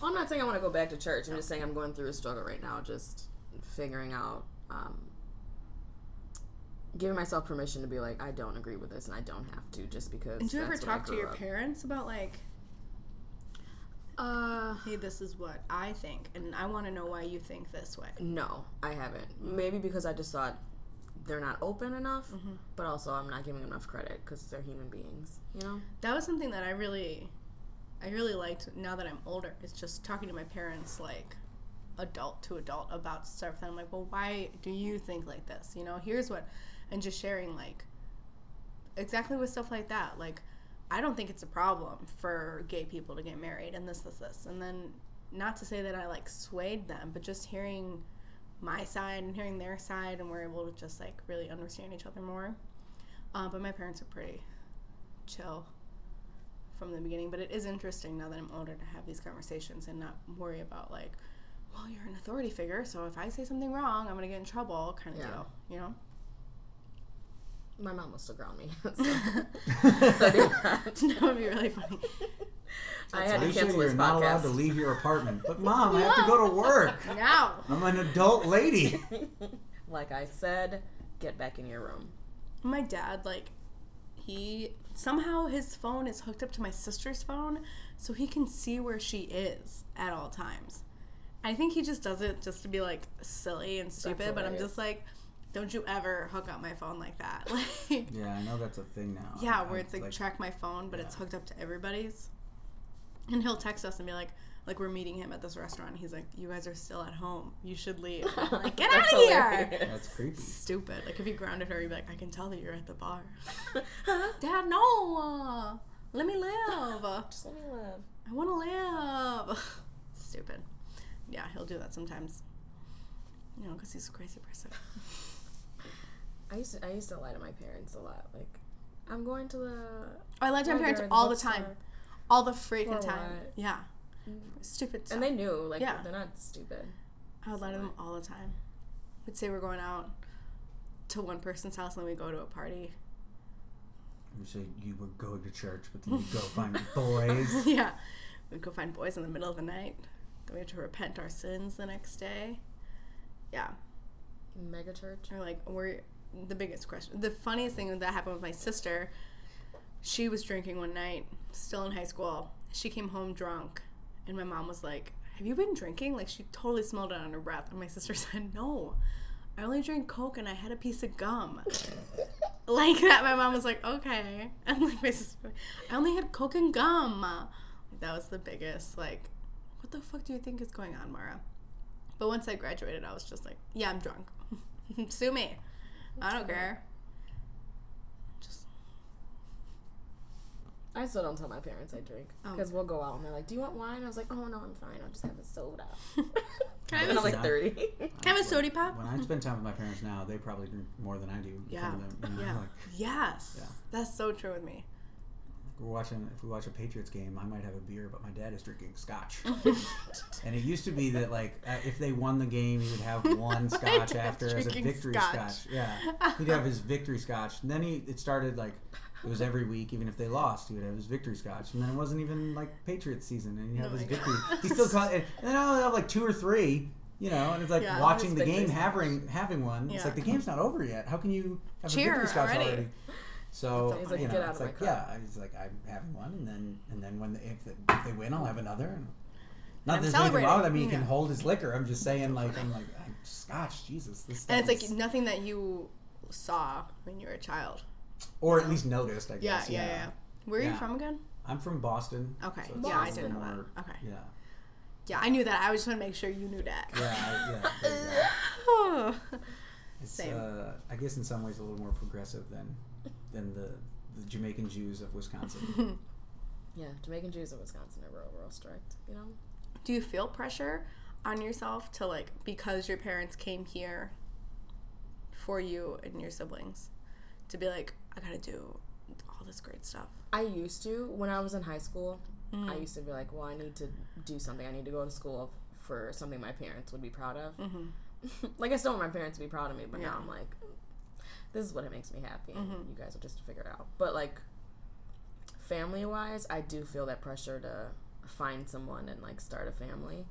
Well, I'm not saying I want to go back to church. I'm just saying I'm going through a struggle right now, just figuring out, um, giving myself permission to be like, I don't agree with this, and I don't have to, just because. And do you ever that's what I talk to your up. parents about like, Uh, hey, this is what I think and I want to know why you think this way. no, I haven't. Maybe because I just thought they're not open enough, Mm-hmm. but also I'm not giving enough credit because they're human beings, you know. that was something that I really, I really liked now that I'm older. It's just talking to my parents like adult to adult about stuff. And I'm like, well, why do you think like this? You know, here's what, and just sharing like exactly with stuff like that. Like, I don't think it's a problem for gay people to get married and this, this, this. And then not to say that I like swayed them, but just hearing my side and hearing their side, and we're able to just like really understand each other more. Uh, but my parents are pretty chill from the beginning. But it is interesting now that I'm older to have these conversations and not worry about like, well, you're an authority figure, so if I say something wrong, I'm gonna get in trouble, kind of Yeah. deal. You know? My mom will still ground me. so that would be really funny. I had to Alicia, cancel you're this not allowed to leave your apartment. But mom, I have to go to work. No. I'm an adult lady. like I said, get back in your room. My dad, like, he somehow his phone is hooked up to my sister's phone, so he can see where she is at all times. I think he just does it just to be like silly and stupid, but I'm just like, don't you ever hook up my phone like that? Like, Yeah, I know that's a thing now. yeah, where I- it's like, track my phone, but it's hooked up to everybody's. And he'll text us and be like, like we're meeting him at this restaurant. He's like, you guys are still at home. You should leave. I'm like, get out of here. That's creepy. Stupid. Like if you grounded her, you'd be like, I can tell that you're at the bar. Dad, no. let me live. Just let me live. I want to live. Stupid. Yeah, he'll do that sometimes. You know, because he's a crazy person. I used to I used to lie to my parents a lot. Like, I'm going to the I lied to my parents all the time. All the freaking time. what? Yeah. Mm-hmm. Stupid stuff. and they knew. Like, Yeah. they're not stupid. I would lie to them all the time. We'd say we're going out to one person's house and then we go to a party. You say you would go to church, but then you go find boys. yeah. We'd go find boys in the middle of the night. Then we have to repent our sins the next day. Yeah. Mega church. Or like we're the biggest question. The funniest thing that happened with my sister, she was drinking one night, still in high school. She came home drunk, and my mom was like, "Have you been drinking?" Like she totally smelled it on her breath, and my sister said, "No, I only drank Coke and I had a piece of gum." like that, my mom was like, "Okay," and like my sister, I only had Coke and gum. That was the biggest like, what the fuck do you think is going on, Mara? But once I graduated, I was just like, yeah, I'm drunk. Sue me. I don't care. Just I still don't tell my parents I drink Oh. because we'll go out and they're like, "Do you want wine?" I was like, "Oh no, I'm fine. I'll just have a soda." can I and have like 30. can I have a soda pop? When I spend time with my parents now, they probably drink more than I do. Yeah. them, you know, Yeah. like, Yes. Yeah. That's so true with me. We're watching. If we watch a Patriots game, I might have a beer, but my dad is drinking scotch. and it used to be that like uh, if they won the game, he would have one scotch after as a victory scotch. scotch. Yeah, he'd have his victory scotch. And then he it started like It was every week, even if they lost, he would have his victory scotch, and then it wasn't even like Patriots season, and he'd have Oh his victory. He still caught, and then I'll have like two or three, you know, and it's like Yeah. watching the game, having having one. It's like the game's not over yet. How can you have Cheer a victory scotch already. already? So He's like, you know, "Get out it's of my like yeah, he's like I'm having one, and then and then when they, if, they, if they win, I'll have another. And not that there's anything wrong with mean, he can hold his liquor. I'm just saying, like I'm like I'm scotch, Jesus, this And it's is- like nothing that you saw when you were a child. or at least noticed. I Yeah, guess. yeah, yeah. Where are you from again? I'm from Boston. Okay. so yeah, I didn't know that. Okay. Yeah. Yeah, I knew that. I was just want to make sure you knew that. Yeah, I, yeah. there you go. It's, Same. Uh, I guess in some ways a little more progressive than than the, the Jamaican Jews of Wisconsin. Yeah, Jamaican Jews of Wisconsin are real, real strict. You know. Do you feel pressure on yourself to like because your parents came here for you and your siblings to be like I gotta do all this great stuff? I used to when I was in high school. I Mm. used to be like, well, I need to do something. I need to go to school for something my parents would be proud of. Mm-hmm. like I still want my parents to be proud of me, but Yeah. now I'm like, this is what it makes me happy, and Mhm. you guys will just figure it out. But like, family wise, I do feel that pressure to find someone and like start a family.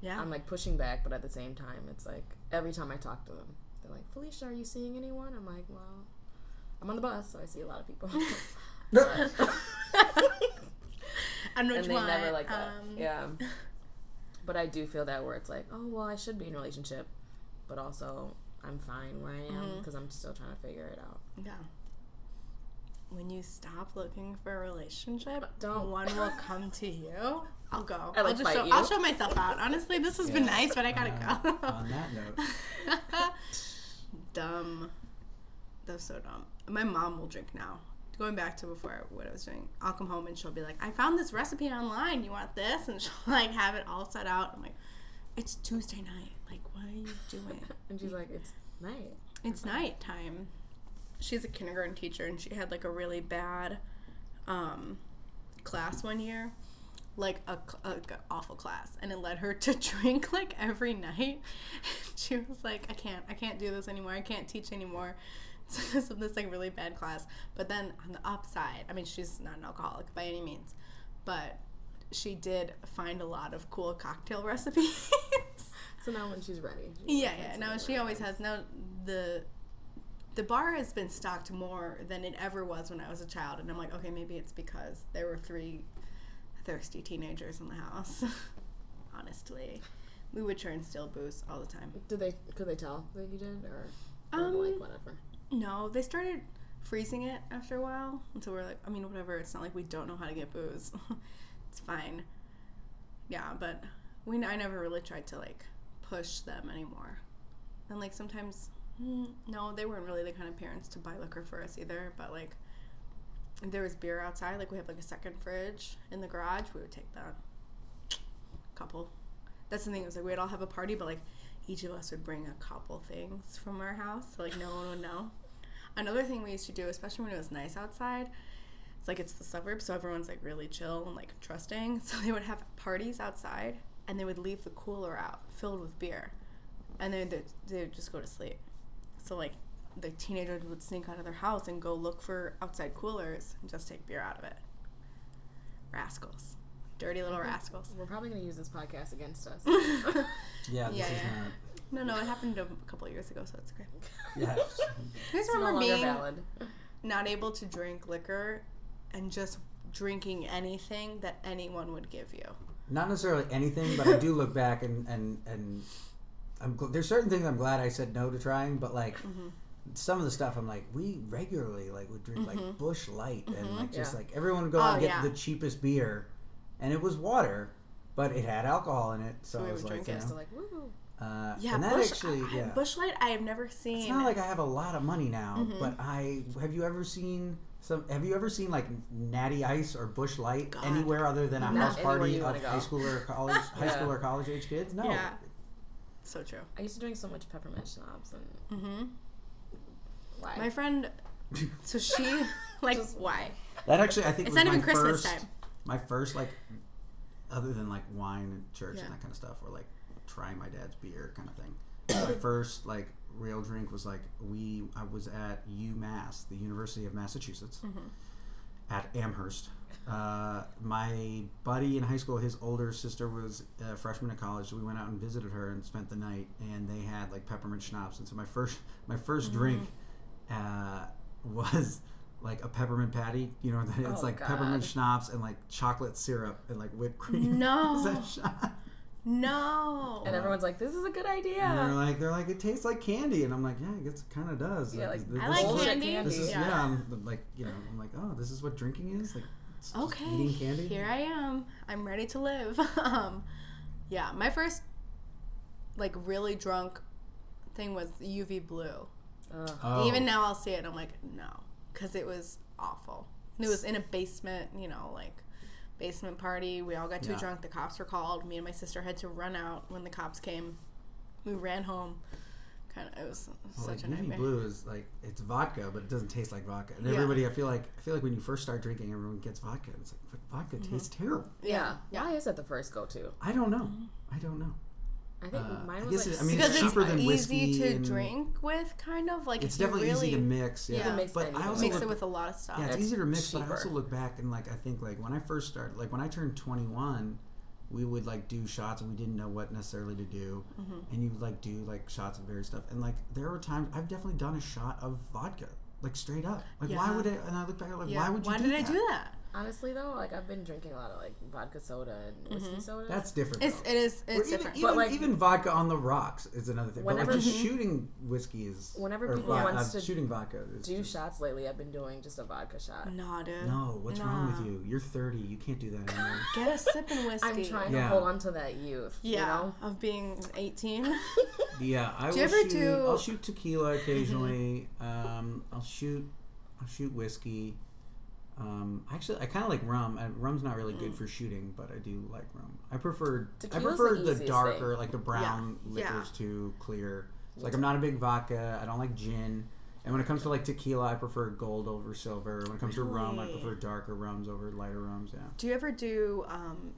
Yeah. I'm like pushing back, but at the same time, it's like every time I talk to them, they're like, Felicia, are you seeing anyone? I'm like, well, I'm on the bus, so I see a lot of people. and and they one? never like that. Um, Yeah. But I do feel that where it's like, oh well, I should be in a relationship, but also I'm fine where I am because I'm still trying to figure it out. Yeah. When you stop looking for a relationship, Don't. one will come to you. I'll go. I, like, will just show, you. I'll show myself out. Honestly, this has been nice, but I gotta Uh, go. on that note, dumb. That's so dumb. My mom will drink now. Going back to before what I was doing, I'll come home and she'll be like, "I found this recipe online. You want this?" And she'll like have it all set out. I'm like, "It's Tuesday night. Like, what are you doing?" And she's like, it's night. It's night time. She's a kindergarten teacher, and she had like a really bad um, class one year, like a, like a awful class, and it led her to drink like every night. she was like, "I can't, I can't do this anymore. I can't teach anymore." So this this like really bad class. But then on the upside, I mean, she's not an alcoholic by any means, but she did find a lot of cool cocktail recipes. So now when she's ready. she's Yeah, yeah. "It's No, never she always has. No, the the bar has been stocked more than it ever was when I was a child, and I'm like, okay, maybe it's because there were three thirsty teenagers in the house. Honestly, we would and steal booze all the time. Did they? Could they tell that you did, or, or Um, like whatever? No, they started freezing it after a while, and so we're like, I mean, whatever. It's not like we don't know how to get booze. it's fine. Yeah, but we I never really tried to like push them anymore. And like sometimes, mm, no, they weren't really the kind of parents to buy liquor for us either. But like, if there was beer outside, like we have like a second fridge in the garage, we would take that. Couple. That's the thing. It was like we'd all have a party, but like each of us would bring a couple things from our house, so like no one would know. Another thing we used to do, especially when it was nice outside, it's like it's the suburbs, so everyone's like really chill and like trusting. So they would have parties outside, and they would leave the cooler out filled with beer, and then they they would just go to sleep. So like the teenagers would sneak out of their house and go look for outside coolers and just take beer out of it. Rascals, dirty little rascals. We're probably gonna use this podcast against us. yeah, this Yeah, is yeah. not. No, no, it happened a couple of years ago, so it's okay. Yeah, You guys It's no remember being valid. not able to drink liquor and just drinking anything that anyone would give you? not necessarily anything, but I do look back and and and I'm gl- there's certain things I'm glad I said no to trying, but like Mm-hmm. some of the stuff I'm like we regularly like would drink like Busch Light and like just Yeah. like everyone would go Oh, out and get yeah. the cheapest beer, and it was water, but it had alcohol in it, so, So we I was like, you. Know, like, woo. uh, Yeah, and that Busch, actually, I, yeah. Busch Light I have never seen. It's not like I have a lot of money now, Mm-hmm. but I have you ever seen some? Have you ever seen like Natty Ice or Busch Light God. anywhere other than a Not house party of high school or college, high Yeah. school or college age kids? No. Yeah. so true. I used to drink so much peppermint schnapps and Mm-hmm. why? My friend, so she like Just- why? That actually, I think It's was not my even Christmas first, time. My first like, other than like wine and church Yeah. and that kind of stuff, or like trying my dad's beer kind of thing. my first like real drink was like we. I was at UMass, the University of Massachusetts, at Amherst. Uh, my buddy in high school, his older sister was a freshman in college. So we went out and visited her and spent the night, and they had like peppermint schnapps. And so my first my 1st drink uh, was like a peppermint patty. You know, it's Oh, like God. peppermint schnapps and like chocolate syrup and like whipped cream. No. Is that shot? No. And everyone's like, "This is a good And they're idea." like, they're like, it tastes like candy, and I'm like, yeah, I guess it kind of does. Yeah, like, this, I like Bullshit candy. candy. This is yeah. Yeah. I'm like, you know, I'm like, oh, this is what drinking is like. it's Okay. Eating candy. Here I am. I'm ready to live. um, yeah, my first like really drunk thing was UV blue. Ugh. Oh. Even now I'll see it and I'm like, no, because it was awful. And it was in a basement, you know, like basement party. We all got too Yeah. drunk. The cops were called. Me and my sister had to run out when the cops came. We ran home. Kind of, it was Well, such like a nightmare. blue is like it's vodka, but it doesn't taste like vodka. And Yeah. everybody, I feel like, I feel like when you first start drinking, everyone gets vodka. And it's like, but vodka Mm-hmm. tastes terrible. Yeah. Yeah. Why is that the first go-to? I don't know. Mm-hmm. I don't know. I think Uh, mine I was guess like it- I mean, Because it's it's cheaper than easy to drink with, kind of like It's definitely really easy to mix. Yeah, Yeah. You can mix but. I also mix look, it with a lot of stuff. Yeah, it's It's easier to mix, but I also look back and like I think like when I first started, like when I turned 21, we would like do shots and we didn't know what necessarily to do, Mm-hmm. and you would like do like shots of various stuff, and like there were times I've definitely done a shot of vodka, like straight up. Like why would I? And I look back like Yeah. why would you? Why do did that? I do that? Honestly though, like I've been drinking a lot of like vodka soda and whiskey soda. That's different. It's though. it is it's even, different. Even, But, like- even vodka on the rocks is another thing. But Whenever- like just shooting whiskey is. Whenever people vo- wants uh, to shooting vodka is do just- shots lately. I've been doing just a vodka shot. Nah, dude. No, what's wrong with you? You're 30. You can't do that anymore. Get a sip sipping whiskey. I'm trying Yeah. to hold on to that youth. Yeah, You know? of being 18. Yeah, I Do will you ever shoot. do- Mm-hmm. I'll shoot tequila occasionally. um, I'll shoot. I'll shoot whiskey. Um, actually, I kind of like rum. Rum's not really Mm. good for shooting, but I do like rum. I prefer. I prefer the the, darker, thing. like the brown Yeah. liquors to clear. It's like I'm not a big vodka. I don't like gin. And when it comes to like tequila, I prefer gold over silver. When it comes to rum, I prefer darker rums over lighter rums. Yeah. Do you ever do um,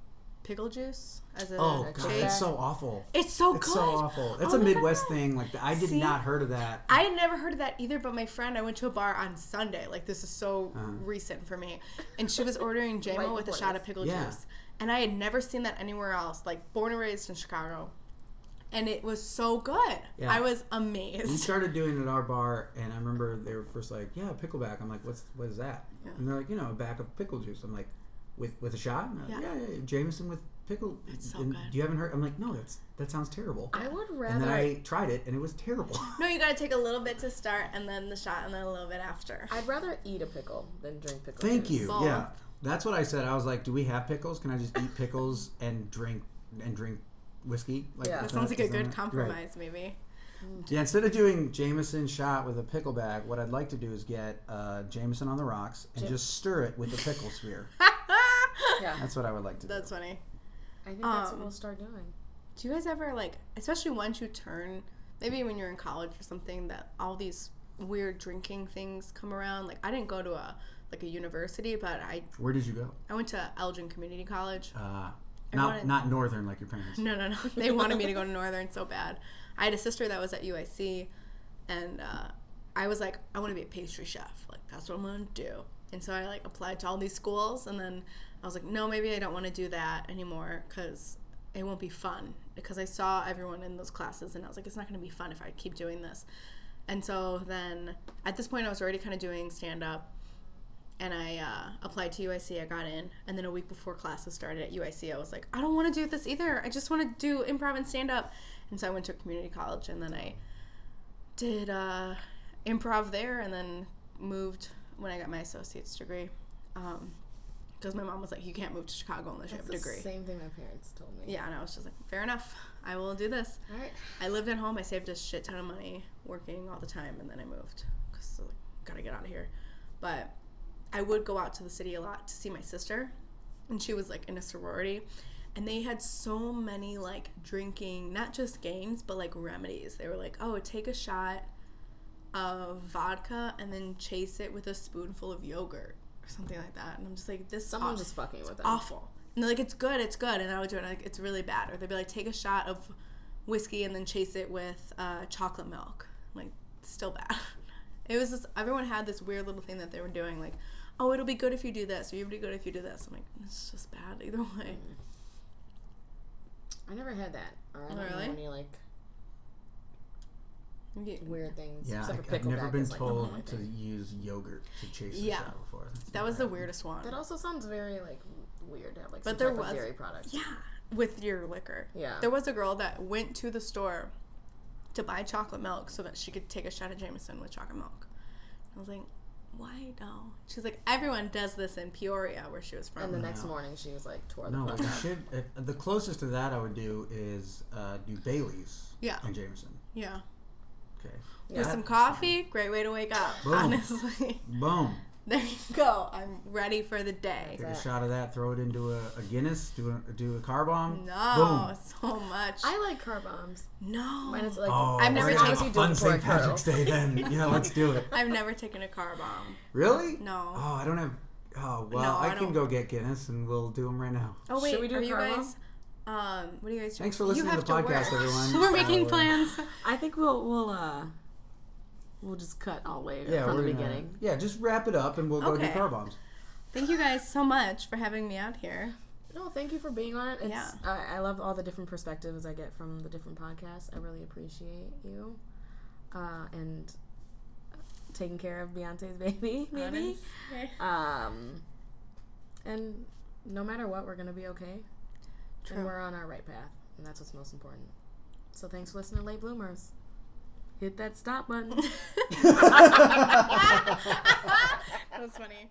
pickle juice as a Oh a god, shake? it's so awful. It's so It's good. so awful. It's Oh a Midwest God. thing. Like I did See? not heard of that. I had never heard of that either, but my friend, I went to a bar on Sunday. Like, this is so Uh-huh. recent for me. And she was ordering Jamo Right with a shot of pickle Yeah. juice. And I had never seen that anywhere else. Like, born and raised in Chicago. And it was so good. Yeah. I was amazed. We started doing it at our bar, and I remember they were first like, "Yeah, pickleback." I'm like, "What's what is that?" Yeah. And they're like, "You know, a back of pickle juice." I'm like, "With with a shot?" And like, Yeah. yeah, yeah, Jameson with pickle. It's so and good. You haven't heard? I'm like, "No, that's that sounds terrible." I would rather. and then I tried it, and it was terrible. No, you gotta take a little bit to start, and then the shot, and then a little bit after. I'd rather eat a pickle than drink pickle. Thank juice. you. Both. Yeah, that's what I said. I was like, "Do we have pickles? Can I just eat pickles and drink and drink whiskey?" Like, Yeah. That sounds like a is good right? compromise, maybe. Yeah, instead of doing Jameson shot with a pickleback, what I'd like to do is get uh, Jameson on the rocks and Jam- just stir it with a pickle sphere. Yeah, That's what I would like to That's do. That's funny. I think that's Um, what we'll start doing. Do you guys ever like, especially once you turn, maybe when you're in college or something, that all these weird drinking things come around? Like, I didn't go to a like a university, but I Where did you go? I went to Elgin Community College. Uh, I not wanted- not northern like your parents. No, no, no. They wanted me to go to Northern so bad. I had a sister that was at UIC, and uh, I was like, I want to be a pastry chef. Like that's what I'm gonna do. And so I like applied to all these schools, and then I was like, no, maybe I don't want to do that anymore because it won't be fun. Because I saw everyone in those classes, and I was like, it's not gonna be fun if I keep doing this. And so then at this point, I was already kind of doing stand up. And I uh, applied to UIC. I got in, and then a week before classes started at UIC, I was like, I don't want to do this either. I just want to do improv and stand up. And so I went to a community college, and then I did uh, improv there, and then moved when I got my associate's degree. Because my mom was like, you can't move to Chicago unless you have a the degree. same thing my parents told me. Yeah, and I was just like, fair enough. I will do this. All right. I lived at home. I saved a shit ton of money working all the time, and then I moved because like, gotta get out of here. But I would go out to the city a lot to see my sister, and she was like in a sorority, and they had so many like drinking, not just games, but like remedies. They were like, oh, take a shot of vodka and then chase it with a spoonful of yogurt something like that. And I'm just like, this Someone aw- just fucking with them. awful. And they're like, it's good, it's good. And I would do it, like, it's really bad. Or they'd be like, take a shot of whiskey and then chase it with uh, chocolate milk. like, still bad. It was just everyone had this weird little thing that they were doing, like, oh, it'll be good if you do this, or it'll be good if you do this. I'm like, it's just bad either way. I never had that. Or I don't Really? know any like You- weird things. Yeah, I, for I've never been is, like, told to use yogurt to chase the Yeah. shot before. That's That never was the weirdest one. That also sounds very like weird to have like But some there type was- of dairy product. Yeah, with your liquor. Yeah. There was a girl that went to the store to buy chocolate milk so that she could take a shot of Jameson with chocolate milk. I was like, why no? She's like, everyone does this in Peoria, where she was from. And the next No. morning she was like tore No, the what fuck you should. If, the closest to that I would do is uh, do Bailey's yeah, and Jameson. yeah. Okay. Yeah. With some coffee, great way to wake up. Boom. Honestly, Boom. there you go. I'm ready for the day. Take a shot of that. Throw it into a, a Guinness. Do a do a car bomb. No, Boom. so much. I like car bombs. no, Mine is like Oh, I've never we're as gonna long as have you a do it fun before St. a curdle. Patrick's Day then. Yeah, let's do it. I've never taken a car bomb. Really? No. Oh, I don't have. Oh well, No, I, I can go get Guinness and we'll do them right now. Oh wait, Should we do are a you car bomb? Guys? Um, what are you guys doing? Thanks for You listening to have the work. podcast, everyone. We're making Uh, plans. I think we'll we'll uh we'll just cut all the way Yeah, from we're the gonna, beginning. Yeah, just wrap it up and we'll go do Okay. car bombs. Thank you guys so much for having me out here. No, thank you for being on it. It's, Yeah. I, I love all the different perspectives I get from the different podcasts. I really appreciate you. Uh, and taking care of Beyonce's baby, maybe. Honest. Um, and no matter what, we're gonna be okay. True. And we're on our right path, and that's what's most important. So thanks for listening to Late Bloomers. Hit that stop button. that was funny.